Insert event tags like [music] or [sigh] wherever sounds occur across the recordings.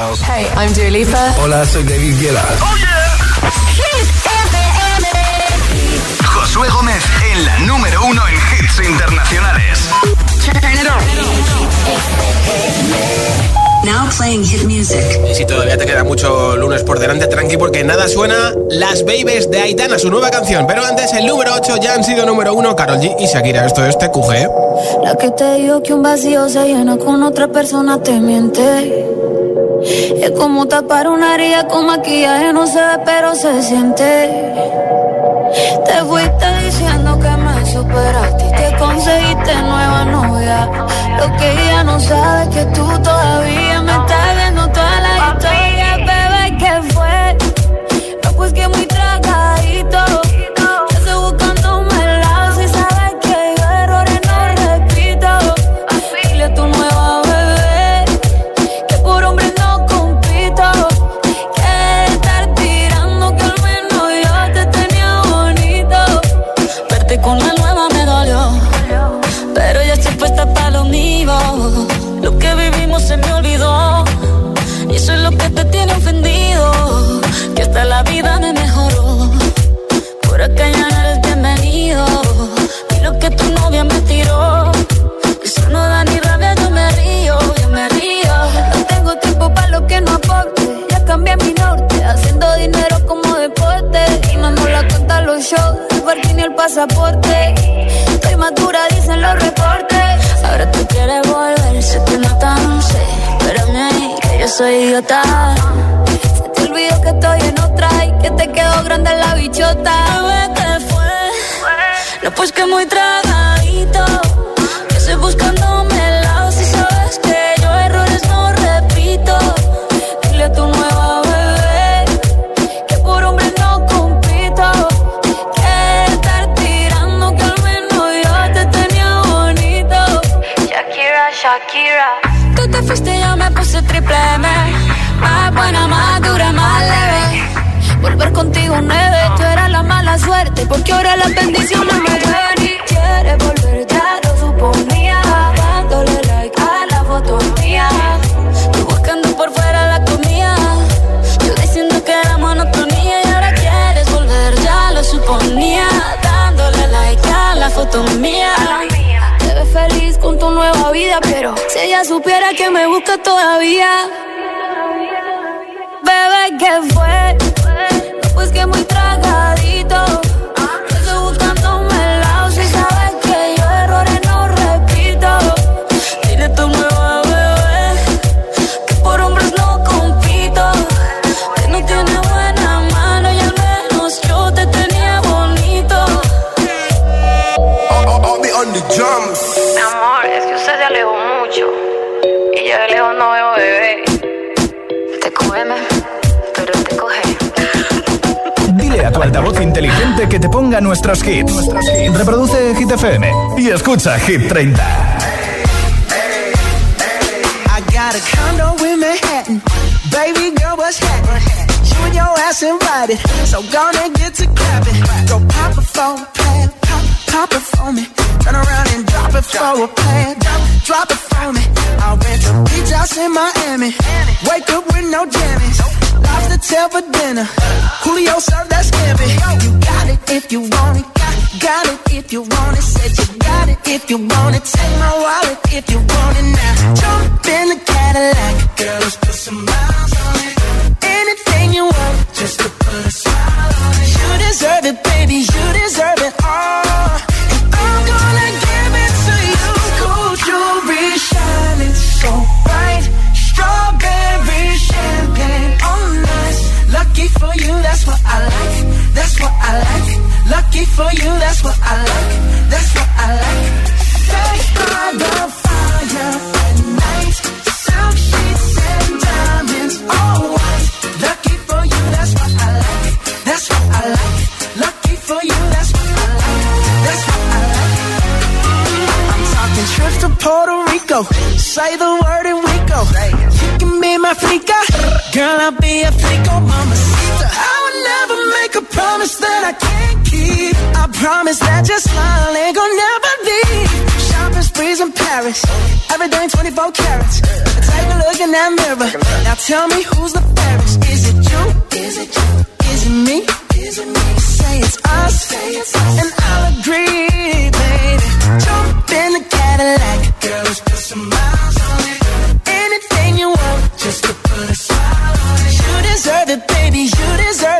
Styles. Hey, I'm Dua Lipa. Hola, soy David Guetta. Oh yeah. Josué Gómez en la número uno en hits internacionales. Now playing hit music. Y si todavía te queda mucho lunes por delante, tranqui, porque nada suena Las Babies de Aitana, su nueva canción. Pero antes, el número 8 ya han sido número 1, Carol G y Shakira. Esto es TQG. La que te digo que un vacío se llena con otra persona te miente. Es como tapar una herida con maquillaje, no se ve, pero se siente. Te fuiste diciendo que me superaste y que conseguiste nueva novia. Lo que ella no sabe es que tú todavía me estás viendo toda la historia, bebé, ¿qué fue? No, pues que muy tragadito. Que hasta la vida me mejoró. Por acá ya no eres bienvenido. Y lo que tu novia me tiró. Eso no da ni rabia, yo me río, yo me río. No tengo tiempo para lo que no aporte. Ya cambié mi norte, haciendo dinero como deporte. Y no la cuenta los shows, el parking y el pasaporte. Estoy madura, dicen los reportes. Ahora tú quieres volver, se te nota, no sé. Espérame ahí, que yo soy idiota. Olvidó que estoy en otra y que te quedó grande la bichota. Bebé, ¿qué fue? No, pues que muy tragadito. Que estoy buscándome el lado si sabes que yo errores no repito. Dile a tu nueva bebé que por hombre no compito. Que estar tirando que al menos yo te tenía bonito. Shakira, Shakira. Tú te fuiste y yo me puse triple M. Más buena, más dura. Volver contigo nueve, tú eras la mala suerte. Porque ahora las bendiciones me llevan y quieres volver, ya lo suponía. Dándole like a la foto mía. Tú buscando por fuera la comida. Yo diciendo que era monotonía y ahora quieres volver, ya lo suponía. Dándole like a la foto mía. Te ves feliz con tu nueva vida, pero si ella supiera que me busca todavía. Bebé, ¿qué fue? Pues que muy tragadito. A tu altavoz inteligente que te ponga nuestros hits. Reproduce Hit FM y escucha Hit 30. I got a condo in Manhattan. Baby girl, what's happening? You and your ass invited. So gonna get to clapping. Go pop it for a. Pop, pop it for me. Turn around and drop it for a plan. Drop, drop it for me. I'll rent a beach house in Miami. Wake up with no jammies. Lobster for dinner. Julio served that scampi. You got it if you want it. Got, got it if you want it. Said you got it if you want it. Take my wallet if you want it now. Jump in the Cadillac. Girl, let's put some miles on it. Anything you want, just to put a smile on it. You deserve it, baby. You deserve it Lucky for you, that's what I like. That's what I like. Stay by the fire at night. Silk sheets and diamonds, all white. Lucky for you, that's what I like. That's what I like. Lucky for you, that's what I like. That's what I like. I'm talking trips to Puerto Rico. Say the word and we go. You can be my flica. Girl, I'll be a flico, mamacita. I would never make a promise that I can't I promise that your smile ain't gonna never leave. Shopping sprees in Paris, everything 24 carats. Take a look in that mirror. Now tell me who's the fairest? Is it you? Is it you? Is it me? Is it me? Say it's us, Say it's us. and I'll agree, baby. Jump in the Cadillac, girl, let's put some miles on it. Anything you want, just to put a smile on it. You deserve it, baby. You deserve.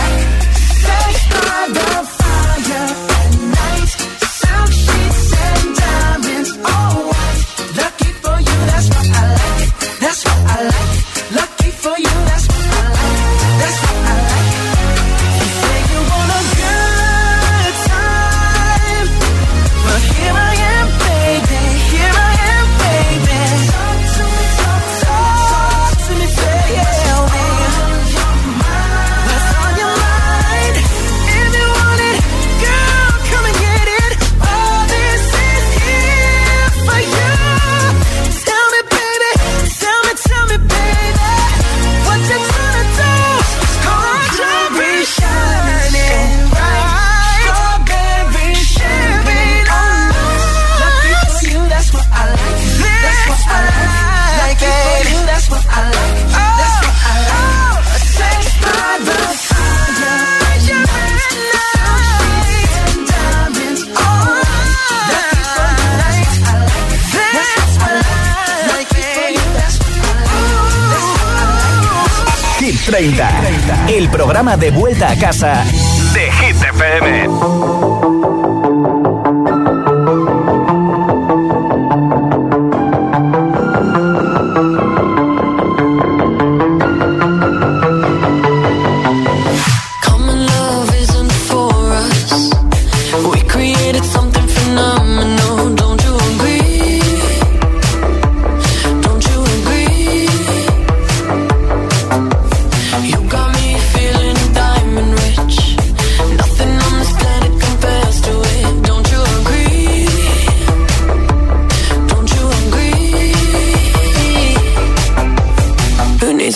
programa de vuelta a casa.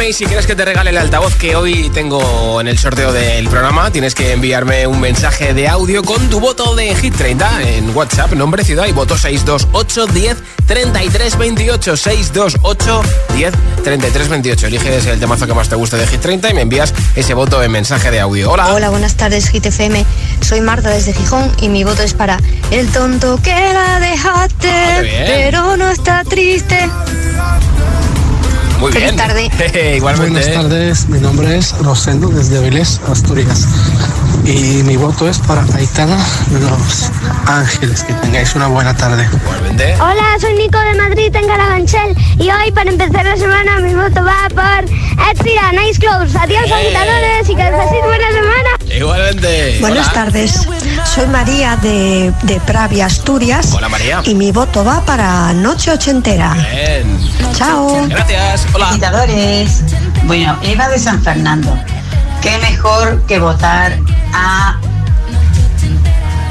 FM y si quieres que te regale el altavoz que hoy tengo en el sorteo del programa, tienes que enviarme un mensaje de audio con tu voto de Hit 30 en WhatsApp, nombre, ciudad y voto 628 10 33 28 628 10 33 28. Eliges el temazo que más te guste de Hit 30 y me envías ese voto en mensaje de audio. Hola. Hola, buenas tardes Hit FM. Soy Marta desde Gijón y mi voto es para el tonto que la dejaste, Ah, pero no está triste. Muy Feliz bien. tarde. [laughs] Igualmente. Buenas tardes, mi nombre es Rosendo desde Vélez, Asturias. Y mi voto es para Aitana Los Ángeles. Que tengáis una buena tarde. Hola, soy Nico de Madrid en Carabanchel y hoy para empezar la semana mi voto va por Ed Sheeran, Nice Clothes. Adiós Eh. agitadores y que paséis buena semana. Igualmente. Buenas Hola. tardes, soy María de, de Pravia, Asturias. Hola, María. Y mi voto va para Noche Ochentera. Bien. Chao. Gracias. Hola. Agitadores. Bueno, Eva de San Fernando. Qué mejor que votar a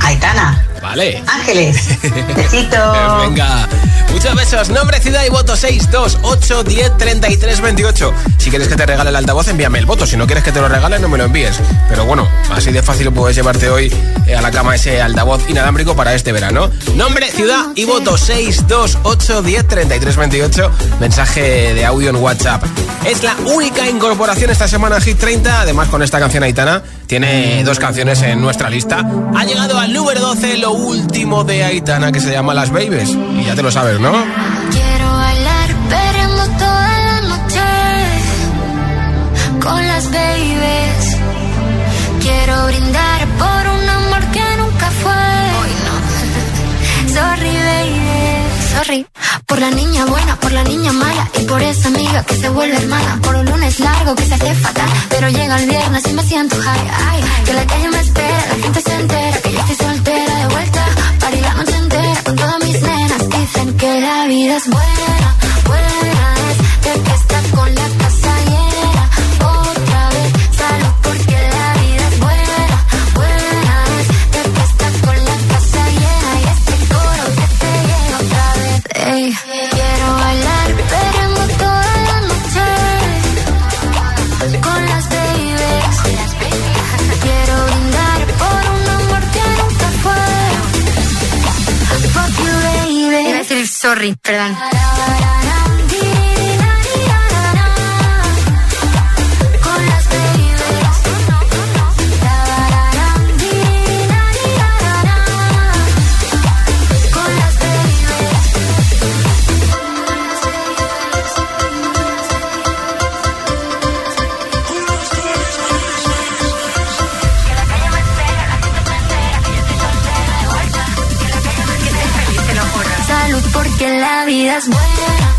Aitana. Vale. Ángeles. [laughs] Besitos. Venga, muchos besos. Nombre, ciudad y voto 628 10 33 28. Si quieres que te regale el altavoz, envíame el voto. Si no quieres que te lo regale, no me lo envíes. Pero bueno, así de fácil puedes llevarte hoy eh, a la cama ese altavoz inalámbrico para este verano. Nombre, ciudad y voto 628 10 33 28. Mensaje de audio en WhatsApp. Es la única incorporación esta semana Hit 30. Además, con esta canción Aitana, tiene dos canciones en nuestra lista. Ha llegado al número 12 lo último de Aitana que se llama Las Babies. Y ya te lo sabes, ¿no? Quiero bailar perreando toda la noche con las babies. Quiero brindar por un amor que nunca fue. Hoy no. [laughs] Sorry, baby. Por la niña buena, por la niña mala y por esa amiga que se vuelve hermana. Por un lunes largo que se hace fatal, pero llega el viernes y me siento high. Ay, que la calle me espera, la gente se entera que yo estoy soltera de vuelta. Para la noche entera con todas mis nenas. Dicen que la vida es buena perdón. Porque la vida es buena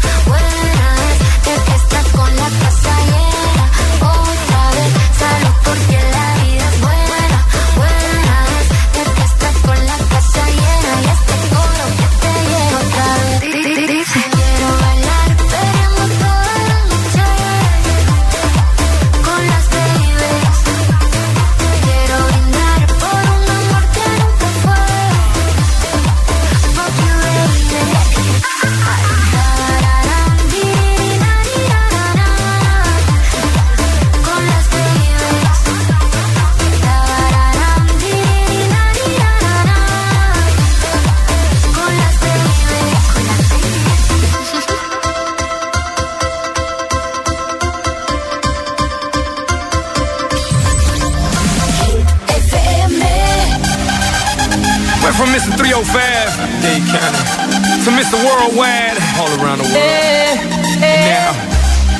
to Mr. Worldwide, all around the world. Eh, eh. And now,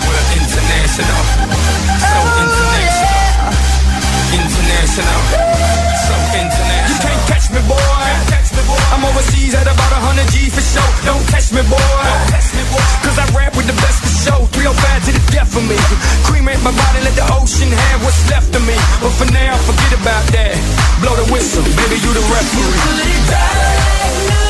we're international. So oh, international. International. So international. You can't catch me, boy. I'm overseas at about 100 G for show. Don't catch me, boy. Cause I rap with the best for show. 305 to the death of me. Cremate my body, let the ocean have what's left of me. But for now, forget about that. Blow the whistle, baby, you the referee. I don't play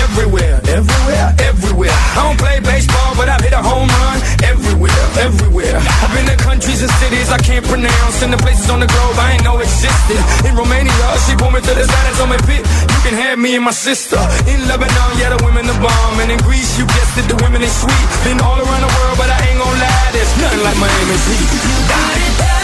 and cities I can't pronounce, and the places on the globe I ain't know existed. In Romania, she pulled me to the side and told me, "Pit, you can have me and my sister." In Lebanon, yeah, the women the bomb, and in Greece, you guessed it, the women is sweet. Been all around the world, but I ain't gon' lie, there's nothing like Miami's heat. You got it.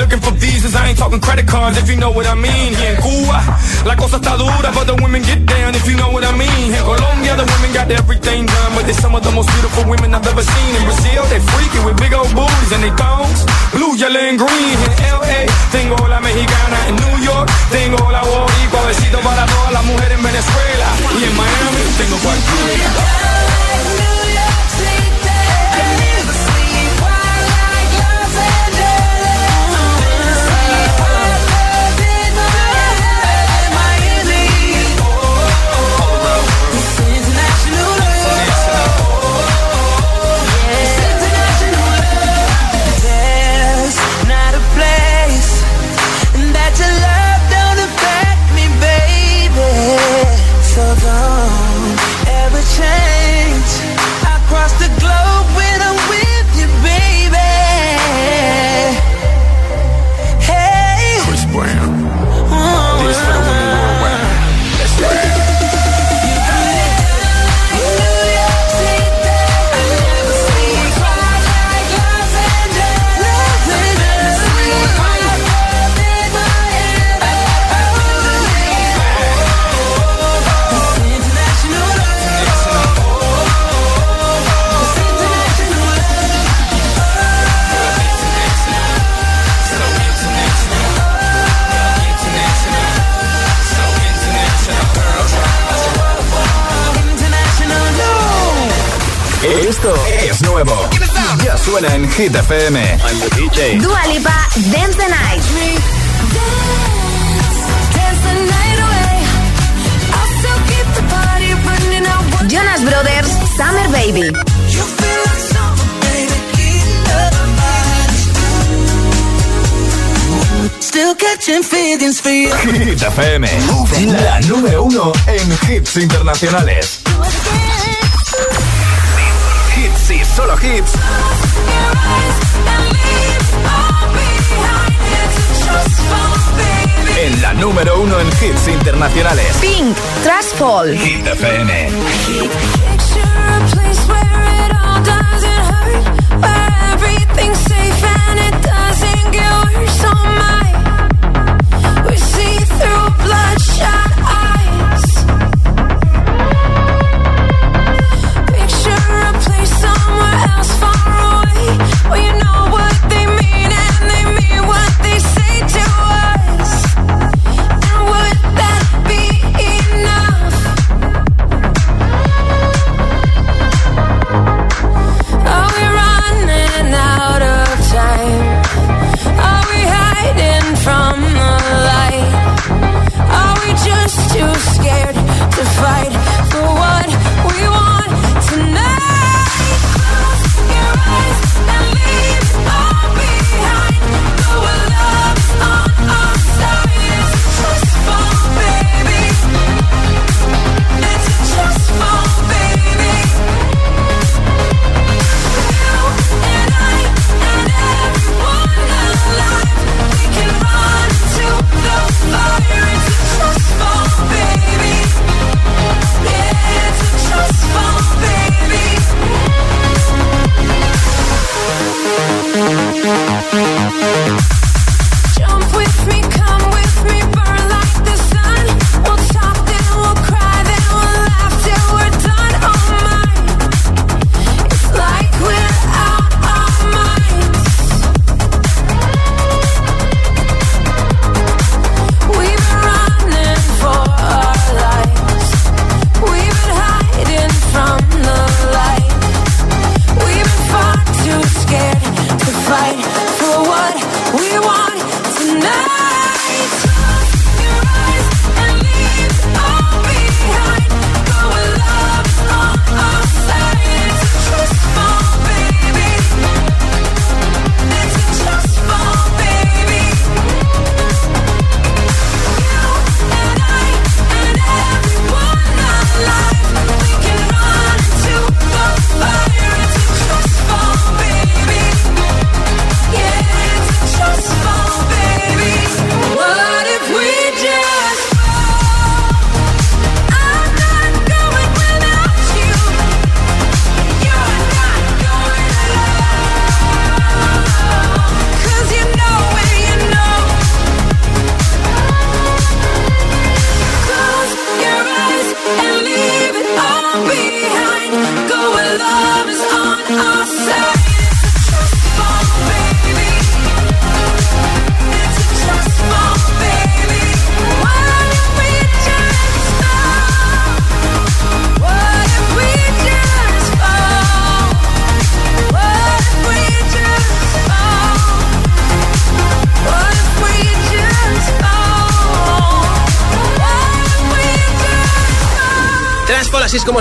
Looking for visas. I ain't talking credit cards if you know what I mean. Here in Cuba, la cosa está dura, but the women get down if you know what I mean. In Colombia, the women got everything done, but they're some of the most beautiful women I've ever seen. In Brazil, they freaky with big old booties and they thongs, blue, yellow, and green. In LA, tengo la mexicana. In New York, tengo la boricua. Besito para todas las mujeres en Venezuela. Y en Miami, tengo cualquiera. Suena en Hit FM. I'm the DJ. Dua Lipa, Dance the Night. Jonas Brothers, Summer Baby. Still catching feelings for you. Hit FM, la número uno en hits internacionales. Hits y solo hits en la número uno en hits internacionales. Pink, Fall. Hit FM. Everything's safe and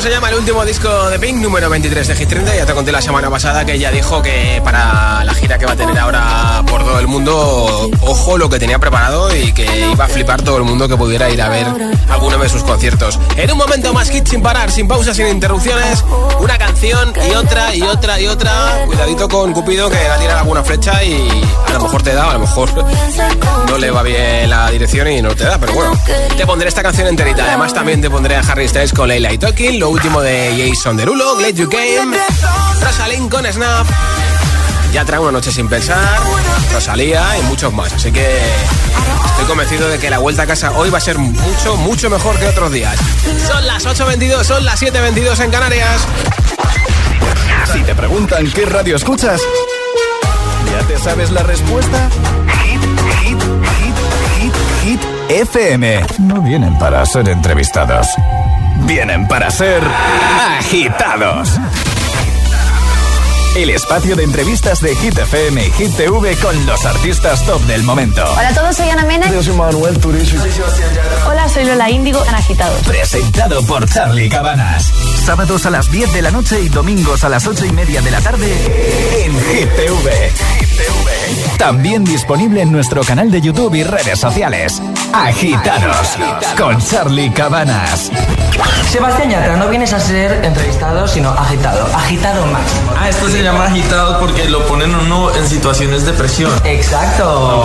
se llama el último disco de Pink, número 23 de Hit 30. Ya te conté la semana pasada que ella dijo que para la gira que va a tener ahora por todo el mundo, ojo lo que tenía preparado y que iba a flipar todo el mundo que pudiera ir a ver alguno de sus conciertos. En un momento más hit sin parar, sin pausas, sin interrupciones, una canción y otra y otra y otra. Cuidadito con Cupido que va a tirar alguna flecha y a lo mejor te da, a lo mejor no le va bien la dirección y no te da, pero bueno, te pondré esta canción enterita. Además también te pondré a Harry Styles con Leila y Talking, último de Jason Derulo, Glad You Came, Rosalind con Snap. Ya trae una noche sin pensar, Rosalía y muchos más. Así que estoy convencido de que la vuelta a casa hoy va a ser mucho, mucho mejor que otros días. Son las 8.22, son las 7.22 en Canarias. Si te preguntan qué radio escuchas, ¿ya te sabes la respuesta? Hit, hit, hit, hit, hit, FM. No vienen para ser entrevistados, vienen para ser agitados. El espacio de entrevistas de Hit FM y Hit TV con los artistas top del momento. Hola a todos, soy Ana Mena. Yo soy Manuel Turizo. Hola, soy Lola Índigo en Agitados. Presentado por Charlie Cabanas. Sábados a las 10 de la noche y domingos a las 8 y media de la tarde en Hit TV. También disponible en nuestro canal de YouTube y redes sociales. Agitados con Charlie Cabanas. Sebastián Yatra, no vienes a ser entrevistado, sino agitado. Agitado máximo. Ah, esto se llama agitado porque lo ponen uno en situaciones de presión. Exacto.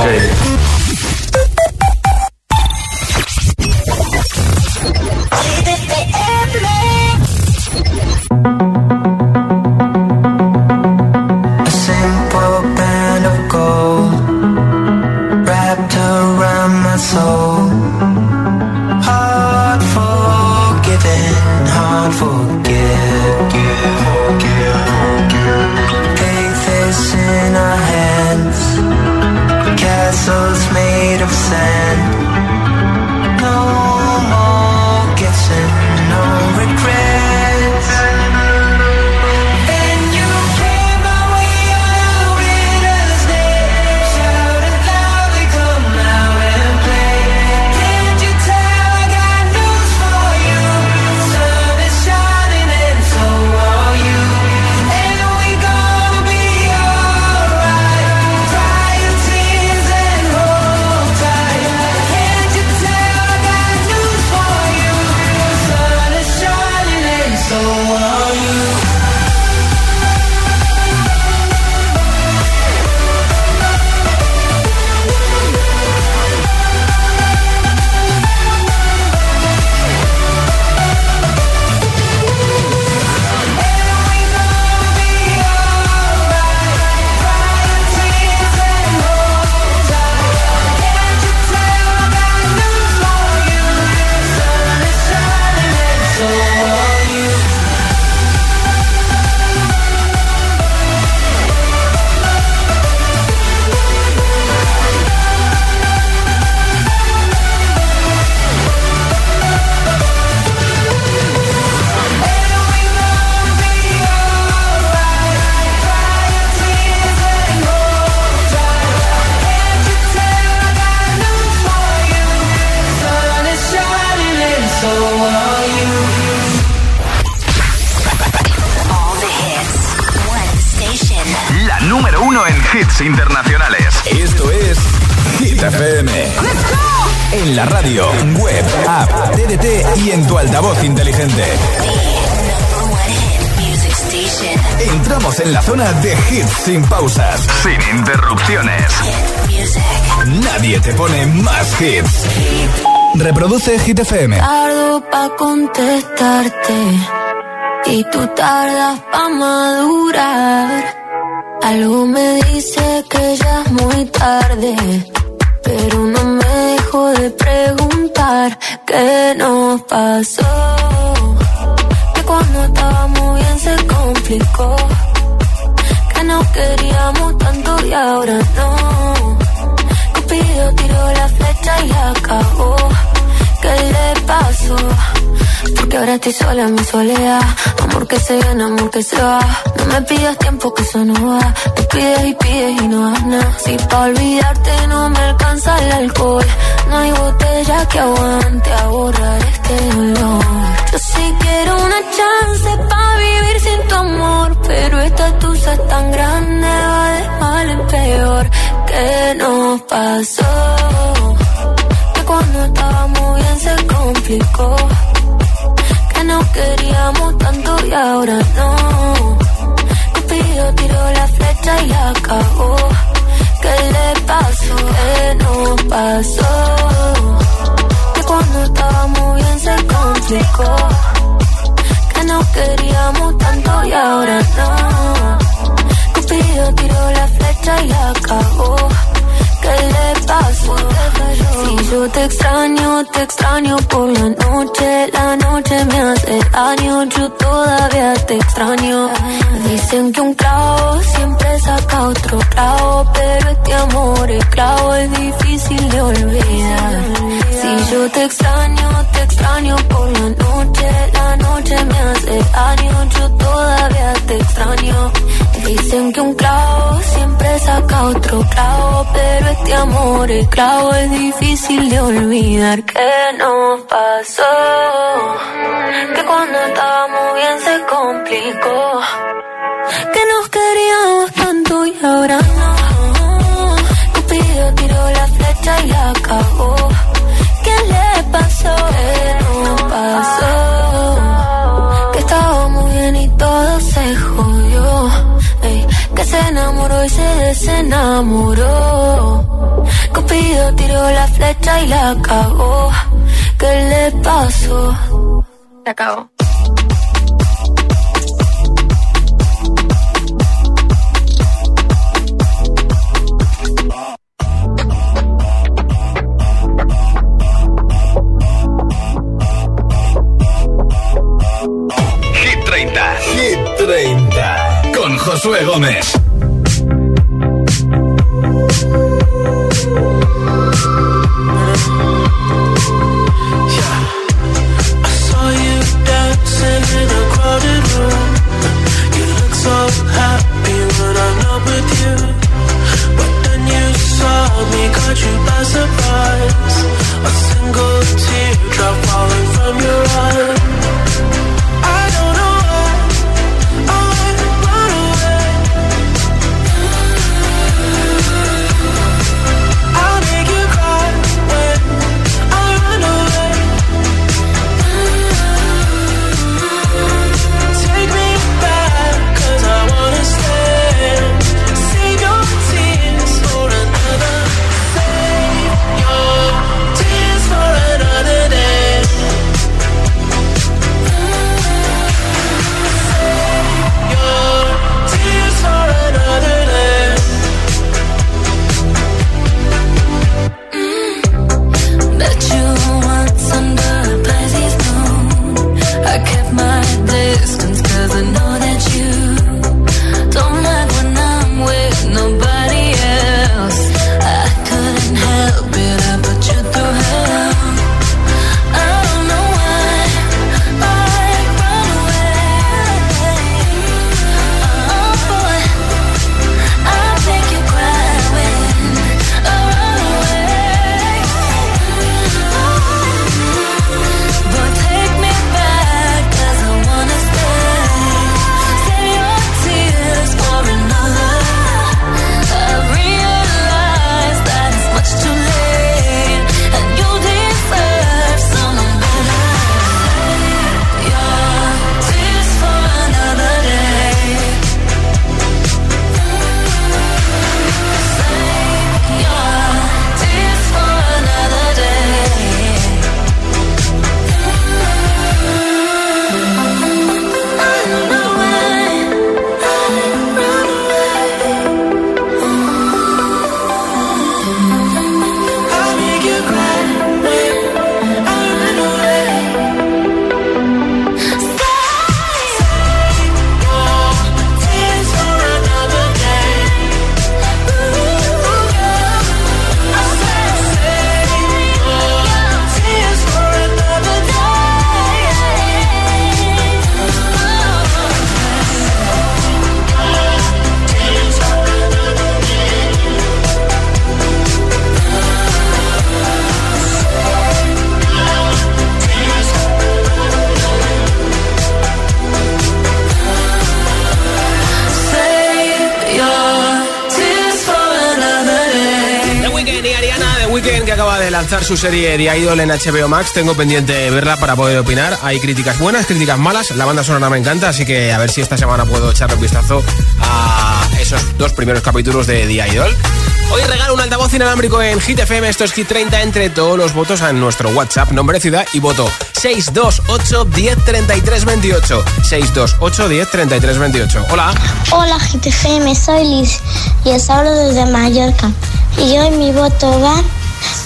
Hits. Reproduce Hit FM. Tardo pa' contestarte y tú tardas pa' madurar. Algo me dice que ya es muy tarde, pero no me dejo de preguntar qué nos pasó. Que cuando estábamos bien se complicó, que nos queríamos tanto y ahora no. Cupido tiró la flecha y acabó. ¿Qué le pasó? Porque ahora estoy sola en mi soledad. Amor que se viene, amor que se va. No me pidas tiempo que eso no va. Te pides y pides y no das nada. Si pa' olvidarte no me alcanza el alcohol. No hay botella que aguante a borrar este dolor. Yo sí quiero una chance pa' vivir sin tu amor. Pero esta tusa es tan grande, va de mal en peor. ¿Qué nos pasó? Que cuando estábamos bien se complicó no queríamos tanto y ahora no. Cupido tiró la flecha y acabó. ¿Qué le pasó? ¿Qué nos pasó? Que cuando estábamos bien se complicó. Que no queríamos tanto y ahora no. Cupido tiró la flecha y acabó. Si yo te extraño, te extraño por la noche. La noche me hace daño, yo todavía te extraño. Dicen que un clavo siempre saca otro clavo, pero este amor es clavo es difícil de olvidar. Si yo te extraño, te extraño por la noche. La noche me hace daño, yo todavía te extraño. Dicen que un clavo siempre saca otro clavo, pero este amor esclavo es difícil de olvidar. ¿Qué nos pasó? Que cuando estábamos bien se complicó. Que nos queríamos tanto y ahora no. Cupido tiró la flecha y la acabó. ¿Qué le pasó? ¿Qué nos pasó? Y se desenamoró Cupido tiró la flecha y la cagó. ¿Qué le pasó? Se acabó. Su serie The Idol en HBO Max. Tengo pendiente verla para poder opinar. Hay críticas buenas, críticas malas. La banda sonora me encanta, así que a ver si esta semana puedo echarle un vistazo a esos dos primeros capítulos de The Idol. Hoy regalo un altavoz inalámbrico en Hit FM. Esto es Hit 30 entre todos los votos en nuestro WhatsApp, nombre, ciudad y voto. 628 10 28. 628 10 28. Hola. Hola GTFM, soy Liz y os hablo desde Mallorca. Y hoy mi voto va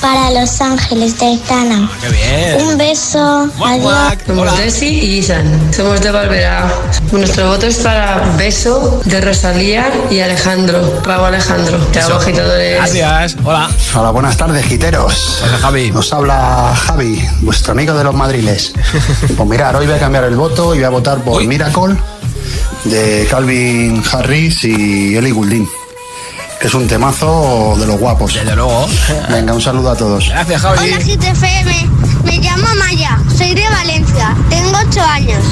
para Los Ángeles de Tana. Qué bien. Un beso, adiós. Somos Desi y Isan. Somos de Valvera. Nuestro voto es para Beso de Rosalía y Alejandro. Bravo Alejandro. Te hago agitadores. Gracias. Hola. Hola, buenas tardes, giteros. Hola, Javi. Nos habla Javi, vuestro amigo de los madriles. [laughs] Pues mirar, hoy voy a cambiar el voto y voy a votar por Miracle de Calvin Harris y Ellie Goulding. Que es un temazo de los guapos. Desde luego. [laughs] Venga, un saludo a todos. Gracias, Javi. Hola GTFM, me llamo Maya, soy de Valencia, tengo 8 años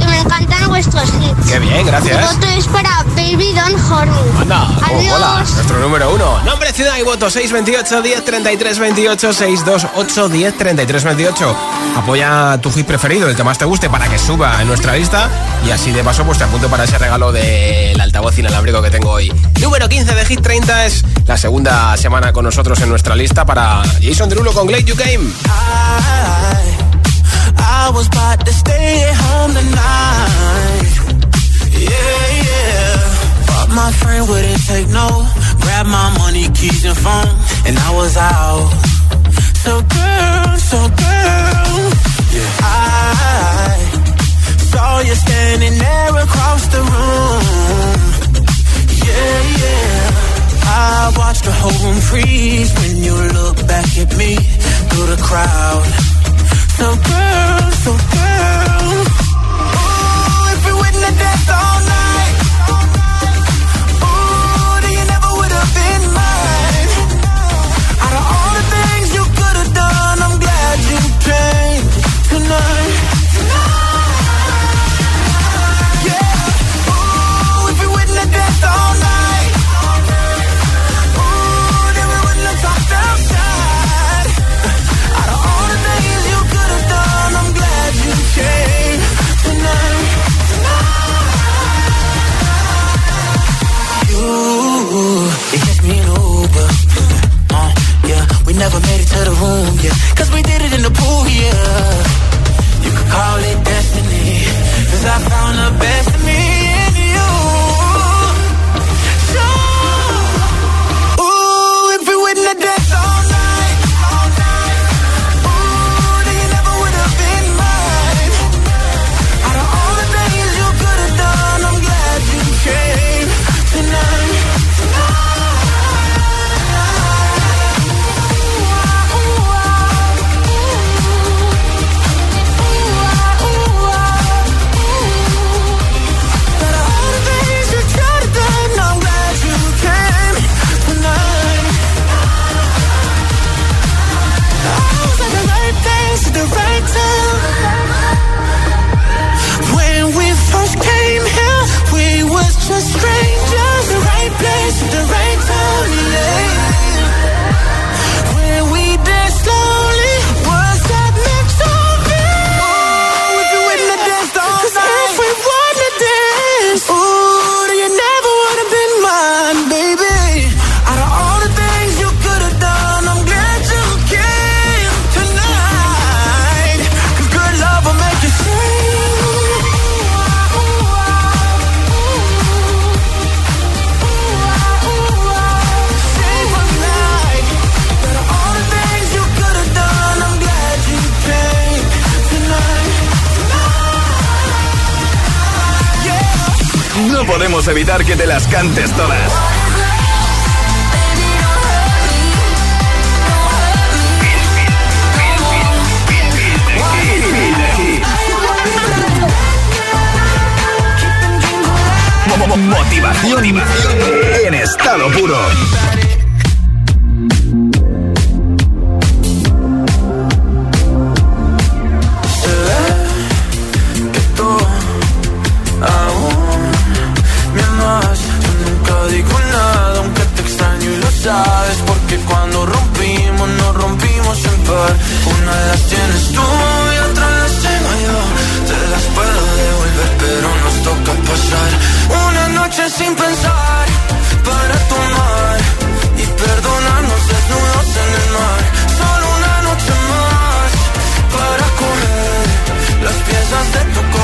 y me encantan vuestros hits. Qué bien, Mi gracias. voto es para Baby Don't Hurt Me. Anda, oh, Adiós. hola, nuestro número uno. Nombre, ciudad y voto 628 10 33 28 628 10 33 28. Apoya tu hit preferido, el que más te guste, para que suba en nuestra lista. Y así de paso, pues te apunto para ese regalo del altavoz inalámbrico que tengo hoy. Número 15 de Hit 30 es la segunda semana con nosotros en nuestra lista para Jason Derulo con Glade You Game. I was about to stay at home tonight. Yeah, yeah. But my friend wouldn't take no. Grab my money, keys, and phone, and I was out. So girl, so girl, yeah. I saw you standing there across the room. Yeah, yeah. I watched the whole room freeze when you look back at me through the crowd. So girl, so girl. Ooh, if we wouldn't have danced all night evitar que te las cantes todas. Mo- mo- Motivación en estado puro. Sabes. Porque cuando rompimos escapar. Una las tienes tú y otra las tengo yo. Te las puedo devolver, pero nos toca pasar una noche sin pensar para tomar y perdonarnos desnudos en el mar. Solo una noche más para coger las piezas de tu corazón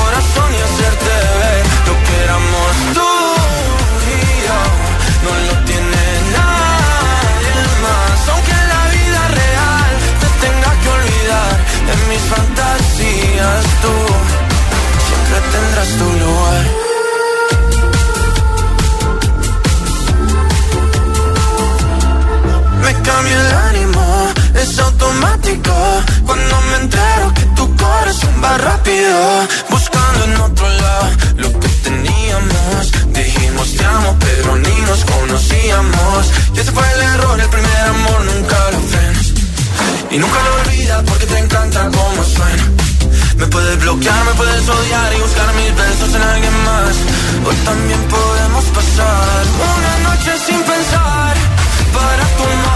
me cambia el ánimo, es automático. Cuando me entero que tu corazón va rápido, buscando en otro lado lo que teníamos. Dijimos te amo, pero ni nos conocíamos. Y ese fue el error, el primer amor nunca lo frenas. Y nunca puedes odiar y buscar mis besos en alguien más. Hoy también podemos pasar una noche sin pensar para tomar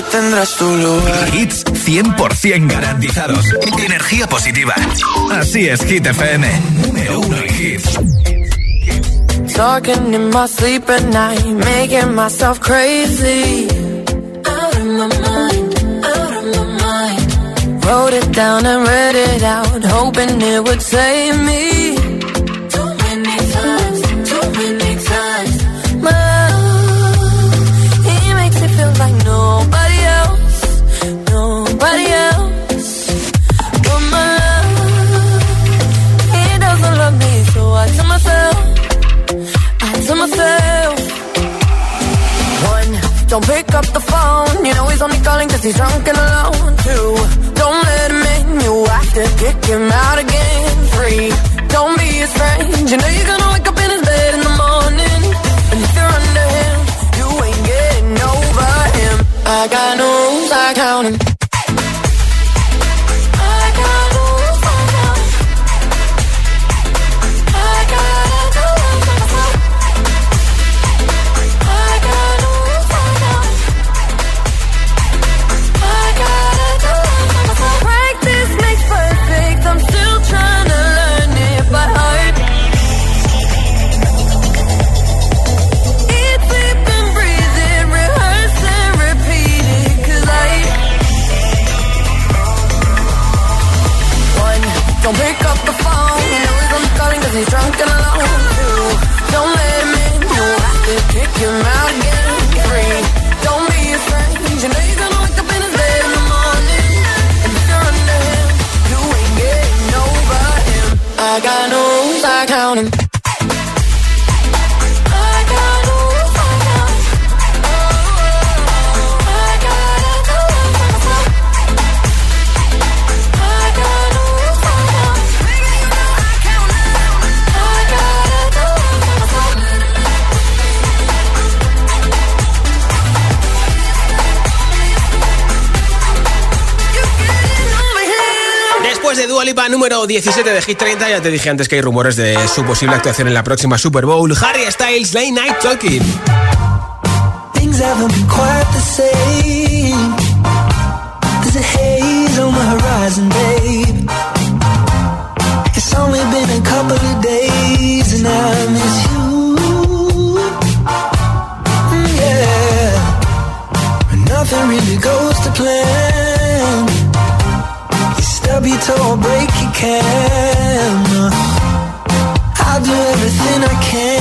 tendrás tu lugar. Hits 100% garantizados. Energía positiva. Así es, Hit FM. Número uno en hits. Talking in my sleep at night, making myself crazy. Out of my mind, out of my mind. Wrote it down and read it out, hoping it would save me. Cause he's drunk and alone. Two, don't let him in, you have to kick him out again. Three, don't be his friend, you know you're gonna wake up in his bed in the morning. And if you're under him, you ain't getting over him. I got no número 17 de Hit 30. Ya te dije antes que hay rumores de su posible actuación en la próxima Super Bowl. Harry Styles, Late Night Talking. Things haven't been quite the same. There's a haze on my horizon, babe. It's only been a couple of days and I miss you. Mm, yeah. Nothing really goes to plan. stub your toe or break can. I'll do everything I can.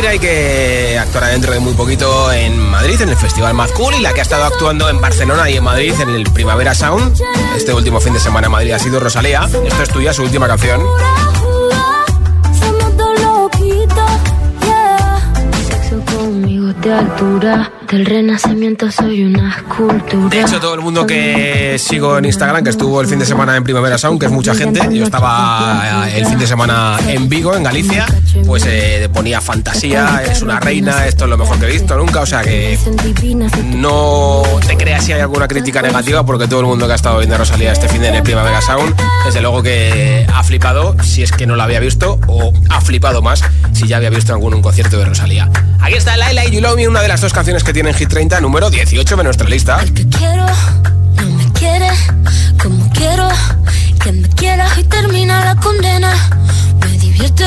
Gira y que actuará dentro de muy poquito en Madrid, en el Festival Mad Cool, y la que ha estado actuando en Barcelona y en Madrid en el Primavera Sound. Este último fin de semana en Madrid ha sido Rosalía. Esto es tuya, su última canción. De altura. Del renacimiento soy una escultura. De hecho, todo el mundo que sigo en Instagram, que estuvo el fin de semana en Primavera Sound, que es mucha gente, yo estaba eh, el fin de semana en Vigo, en Galicia, pues eh, ponía fantasía, es una reina, esto es lo mejor que he visto nunca, o sea que no te creas si hay alguna crítica negativa, porque todo el mundo que ha estado viendo a Rosalía este fin de en el Primavera Sound, desde luego que ha flipado, si es que no lo había visto, o ha flipado más si ya había visto algún un concierto de Rosalía. Aquí está Laila y You Love Me, una de las dos canciones que tienen Hit 30, número 18 de nuestra lista. quiero, no me quiere como quiero que me quieras y termina la condena. Me divierte,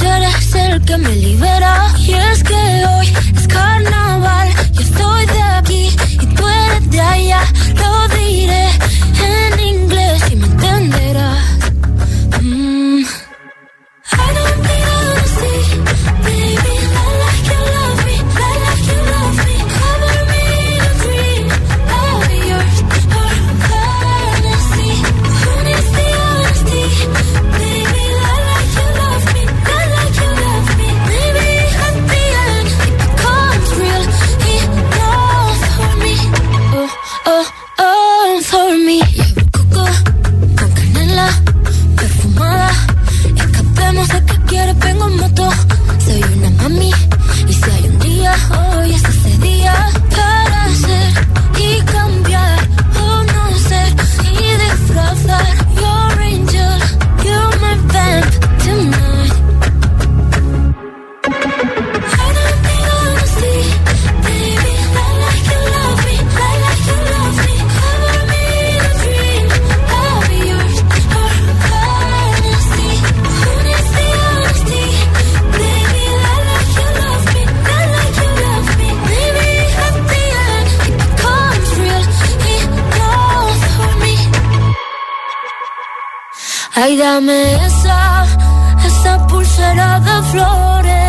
tú eres el que me libera. Y es que hoy es carnaval, yo estoy de aquí y tú eres de allá. Lo diré en inglés Dame esa, esa pulsera de flores.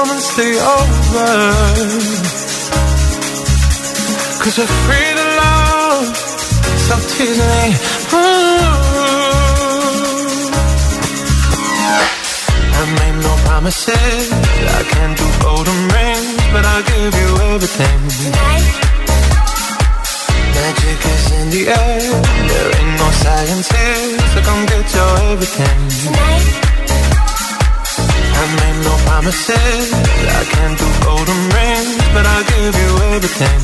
Come and stay over? Cause we're free to love. Stop teasing me. Ooh. I made no promises. I can't do golden rings, but I'll give you everything. Magic is in the air. There ain't no science here, so come get your everything. No promises. I can't do golden rings, but I'll give you everything.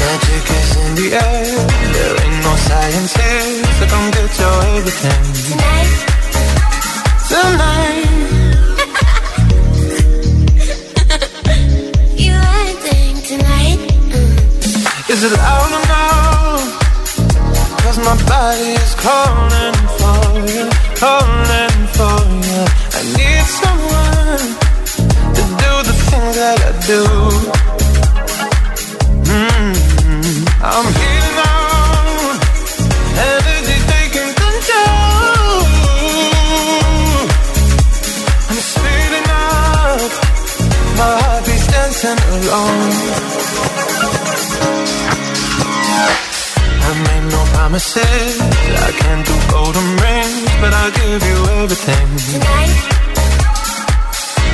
Magic is in the air. There ain't no science here, so come get your everything. Tonight. [laughs] You acting tonight? Mm. Is it loud or no? Cause my body is calling for you, calling for you. I need someone to do the things that I do. Mm-hmm. I'm heating on, energy taking control. I'm speeding up, my heart beats dancing alone. I no promises. I can't do golden rings, but I'll give you everything.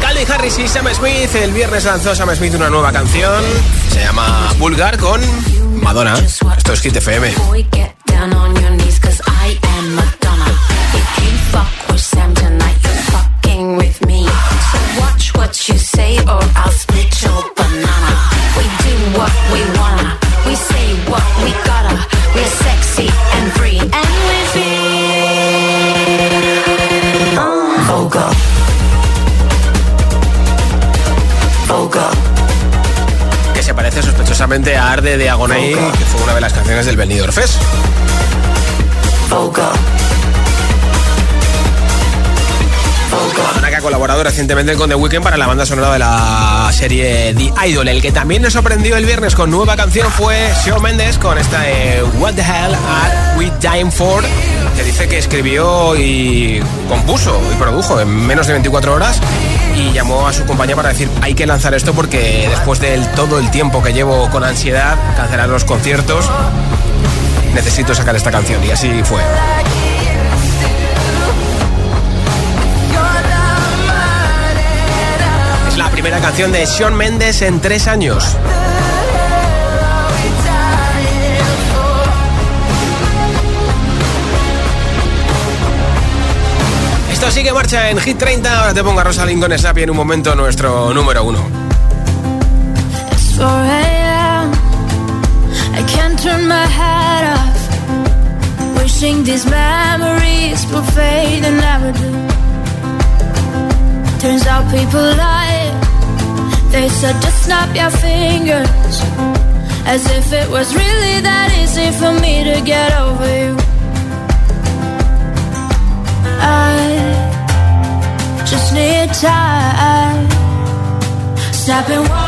Calvin Harris y Sam Smith. El viernes lanzó Sam Smith una nueva canción. Se llama Vulgar con Madonna. Esto es Hit FM. With me. So watch what or I'll split a Arde de Agonai, que fue una de las canciones del Benidorm Fest. Madonna que ha colaborado recientemente con The Weeknd para la banda sonora de la serie The Idol. El que también nos sorprendió el viernes con nueva canción fue Shawn Mendes con esta de What the Hell Are We Dying For, que dice que escribió y compuso y produjo en menos de 24 horas y llamó a su compañía para decir hay que lanzar esto porque después de todo el tiempo que llevo con ansiedad, cancelar los conciertos, necesito sacar esta canción y así fue. Es la primera canción de Shawn Mendes en tres años. Esto sigue marcha en Hit 30. Ahora te pongo a Rosalind con Snap en un momento nuestro número uno. It's 4 a.m. I can't turn my head off. Wishing these memories would fade and never do. Turns out people lie. They said just snap your fingers. As if it was really that easy for me to get over you. I just need time. Stop and walk.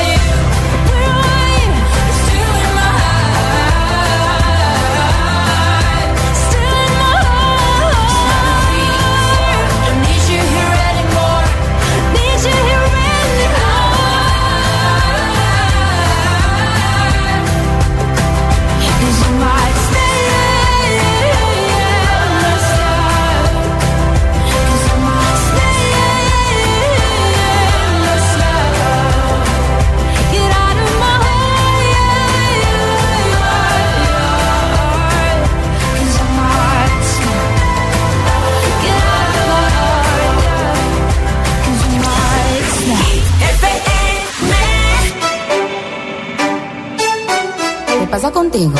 ¿Qué pasa contigo?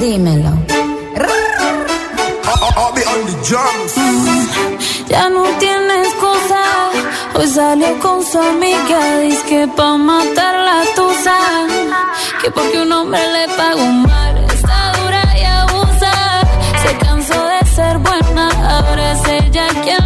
Dímelo. Ya no tiene excusa. Hoy salió con su amiga. Dice que pa' matar la tusa. Que porque un hombre le paga un mal. Está dura y abusa. Se cansó de ser buena. Ahora es ella quien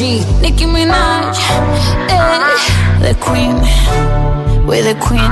She, Nicki Minaj, eh, the queen, we're the queen.